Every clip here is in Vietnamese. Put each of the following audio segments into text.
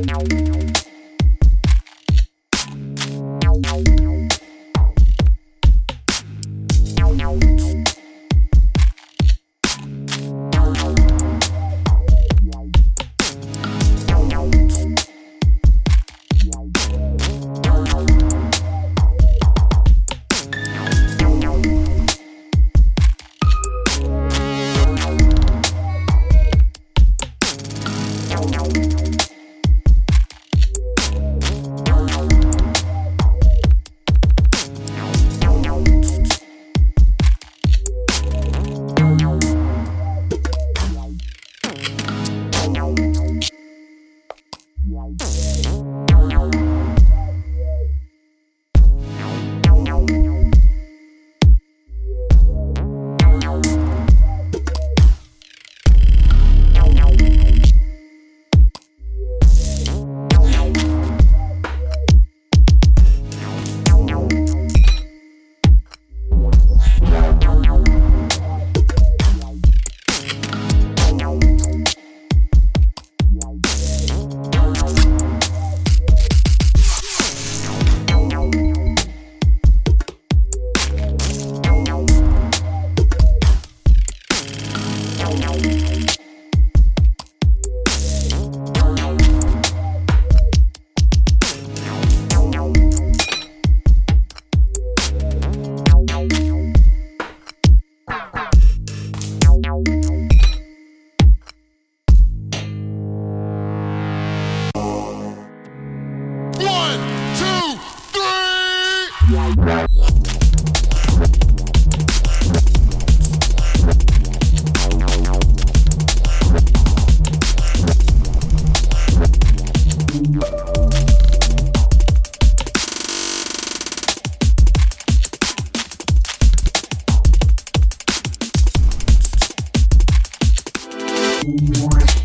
Thank you. Hey. more.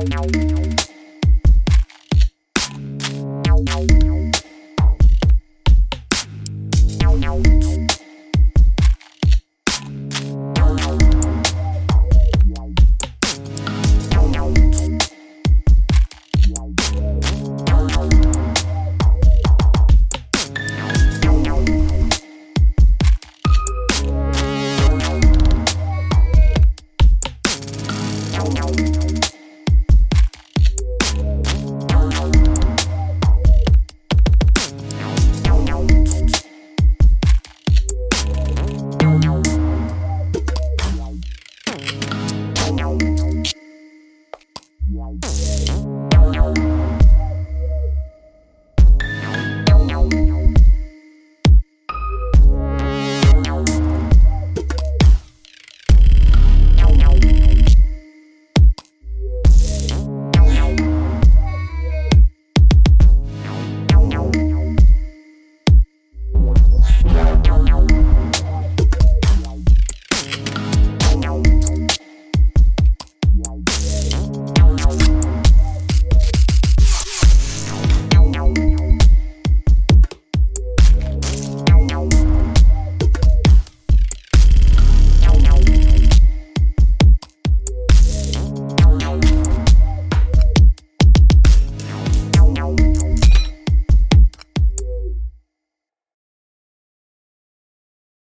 Música